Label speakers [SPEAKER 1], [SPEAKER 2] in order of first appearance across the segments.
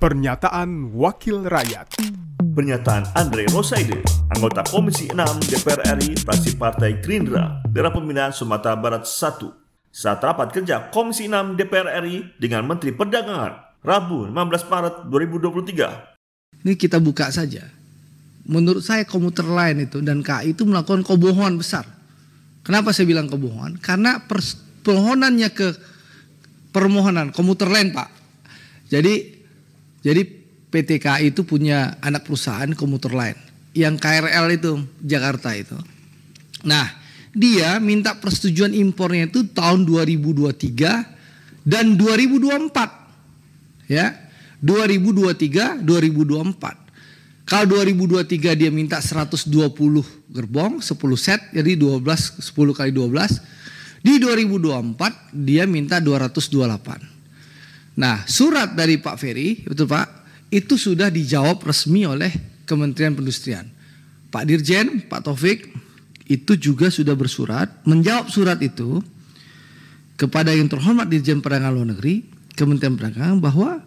[SPEAKER 1] Pernyataan Wakil Rakyat
[SPEAKER 2] Pernyataan Andre Rosaide, anggota Komisi 6 DPR RI, fraksi Partai Gerindra, daerah pemilihan Sumatera Barat 1, saat rapat kerja Komisi 6 DPR RI dengan Menteri Perdagangan, Rabu 15 Maret 2023.
[SPEAKER 3] Ini kita buka saja. Menurut saya komuter lain itu dan KAI itu melakukan kebohongan besar. Kenapa saya bilang kebohongan? Karena permohonannya ke permohonan komuter lain Pak. Jadi jadi PT KAI itu punya anak perusahaan komuter lain. Yang KRL itu Jakarta itu. Nah dia minta persetujuan impornya itu tahun 2023 dan 2024. Ya 2023 2024. Kalau 2023 dia minta 120 gerbong, 10 set, jadi 12 10 kali 12. Di 2024 dia minta 228. Nah, surat dari Pak Ferry, betul Pak, itu sudah dijawab resmi oleh Kementerian Perindustrian. Pak Dirjen, Pak Taufik itu juga sudah bersurat menjawab surat itu kepada yang terhormat Dirjen Perdagangan Luar Negeri, Kementerian Perdagangan bahwa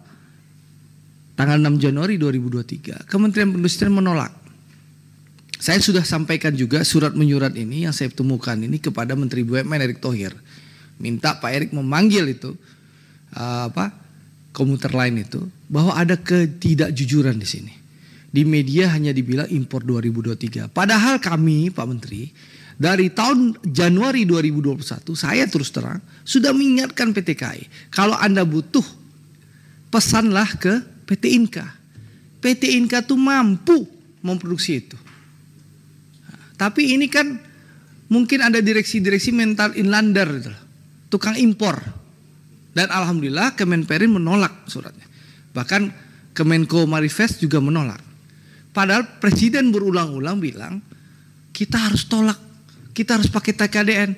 [SPEAKER 3] tanggal 6 Januari 2023 Kementerian Perindustrian menolak. Saya sudah sampaikan juga surat menyurat ini yang saya temukan ini kepada Menteri BUMN Erick Thohir. Minta Pak Erick memanggil itu uh, apa komuter lain itu bahwa ada ketidakjujuran di sini. Di media hanya dibilang impor 2023. Padahal kami Pak Menteri dari tahun Januari 2021 saya terus terang sudah mengingatkan PT KAI kalau Anda butuh pesanlah ke PT Inka. PT Inka tuh mampu memproduksi itu. Tapi ini kan mungkin ada direksi-direksi mental inlander tukang impor. Dan alhamdulillah Kemenperin menolak suratnya. Bahkan Kemenko Marifest juga menolak. Padahal presiden berulang-ulang bilang kita harus tolak, kita harus pakai TKDN,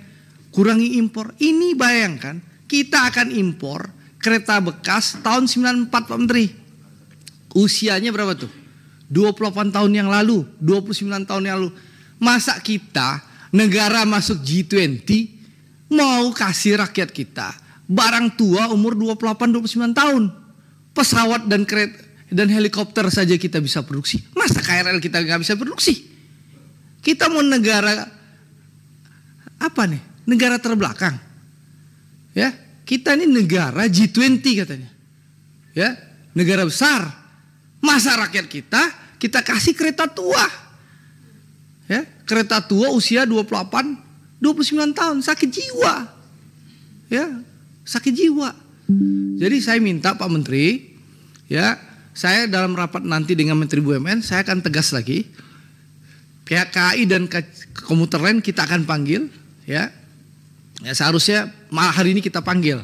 [SPEAKER 3] kurangi impor. Ini bayangkan kita akan impor kereta bekas tahun 94 Pak Menteri. Usianya berapa tuh? 28 tahun yang lalu, 29 tahun yang lalu. Masa kita negara masuk G20 mau kasih rakyat kita barang tua umur 28 29 tahun. Pesawat dan kereta dan helikopter saja kita bisa produksi. Masa KRL kita nggak bisa produksi? Kita mau negara apa nih? Negara terbelakang. Ya, kita ini negara G20 katanya. Ya, negara besar. Masa rakyat kita kita kasih kereta tua. Ya, kereta tua usia 28 29 tahun sakit jiwa. Ya, sakit jiwa. Jadi saya minta Pak Menteri ya, saya dalam rapat nanti dengan Menteri BUMN saya akan tegas lagi. Pihak KAI dan komuter lain kita akan panggil ya. Ya seharusnya malah hari ini kita panggil.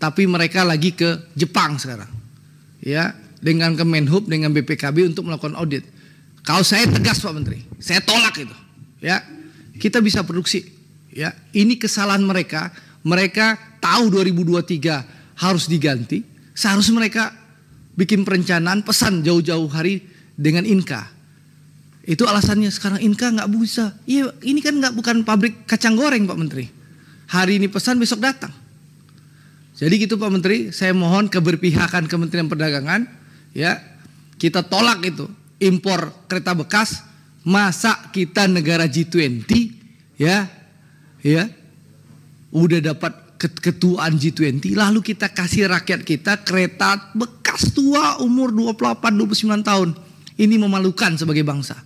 [SPEAKER 3] Tapi mereka lagi ke Jepang sekarang. Ya, dengan Kemenhub dengan BPKB untuk melakukan audit. Kalau saya tegas Pak Menteri, saya tolak itu. Ya, kita bisa produksi. Ya, ini kesalahan mereka. Mereka tahu 2023 harus diganti. Seharusnya mereka bikin perencanaan pesan jauh-jauh hari dengan Inka. Itu alasannya sekarang Inka nggak bisa. Iya, ini kan nggak bukan pabrik kacang goreng Pak Menteri. Hari ini pesan besok datang. Jadi gitu Pak Menteri, saya mohon keberpihakan Kementerian Perdagangan, ya kita tolak itu impor kereta bekas. Masa kita negara G20, ya, ya, udah dapat ketuaan G20 lalu kita kasih rakyat kita kereta bekas tua umur 28 29 tahun. Ini memalukan sebagai bangsa.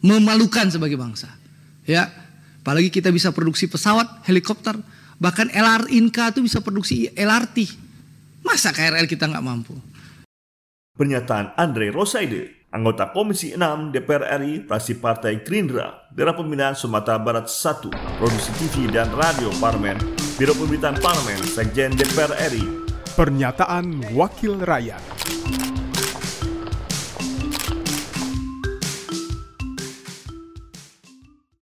[SPEAKER 3] Memalukan sebagai bangsa. Ya. Apalagi kita bisa produksi pesawat, helikopter, bahkan LR Inka itu bisa produksi LRT. Masa KRL kita nggak mampu?
[SPEAKER 2] Pernyataan Andre Rosaide, anggota Komisi 6 DPR RI, fraksi Partai Gerindra, daerah pemilihan Sumatera Barat 1, produksi TV dan radio Parmen, Biro Pemberitaan Parlemen, Sekjen DPR RI.
[SPEAKER 1] Pernyataan Wakil Rakyat